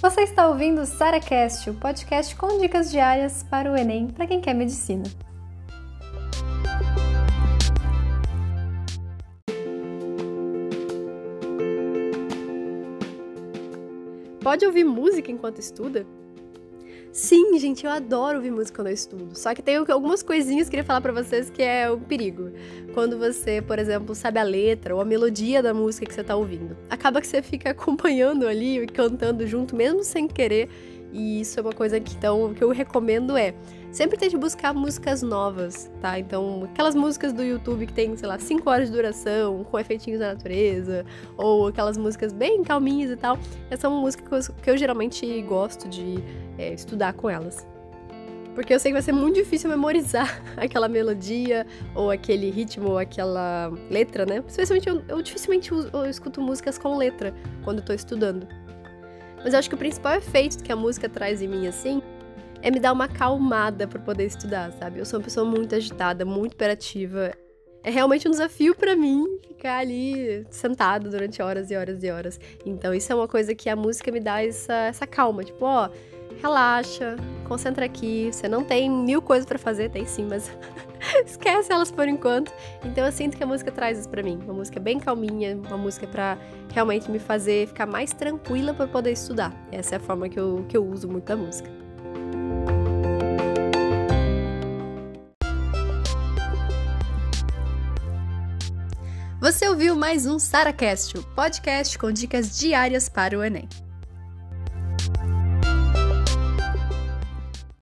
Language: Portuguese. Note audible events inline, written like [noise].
Você está ouvindo o SaraCast, o podcast com dicas diárias para o Enem para quem quer medicina. Pode ouvir música enquanto estuda? Sim, gente, eu adoro ouvir música quando eu estudo. Só que tem algumas coisinhas que eu queria falar para vocês que é um perigo. Quando você, por exemplo, sabe a letra ou a melodia da música que você tá ouvindo. Acaba que você fica [laughs] acompanhando ali e cantando junto, mesmo sem querer. E isso é uma coisa que, então, que eu recomendo é sempre tente buscar músicas novas, tá? Então, aquelas músicas do YouTube que tem, sei lá, 5 horas de duração, com efeitinhos da natureza, ou aquelas músicas bem calminhas e tal. Essas são músicas que eu geralmente gosto de é, estudar com elas. Porque eu sei que vai ser muito difícil memorizar [laughs] aquela melodia, ou aquele ritmo, ou aquela letra, né? Especialmente eu, eu dificilmente uso, eu escuto músicas com letra quando eu tô estudando. Mas eu acho que o principal efeito que a música traz em mim, assim, é me dar uma acalmada para poder estudar, sabe? Eu sou uma pessoa muito agitada, muito operativa. É realmente um desafio para mim ficar ali sentado durante horas e horas e horas. Então, isso é uma coisa que a música me dá essa, essa calma. Tipo, ó, relaxa, concentra aqui. Você não tem mil coisas para fazer, tem sim, mas [laughs] esquece elas por enquanto. Então eu sinto que a música traz isso para mim, uma música bem calminha, uma música para realmente me fazer ficar mais tranquila para poder estudar. Essa é a forma que eu, que eu uso muito a música. Você ouviu mais um SaraCast, podcast com dicas diárias para o Enem.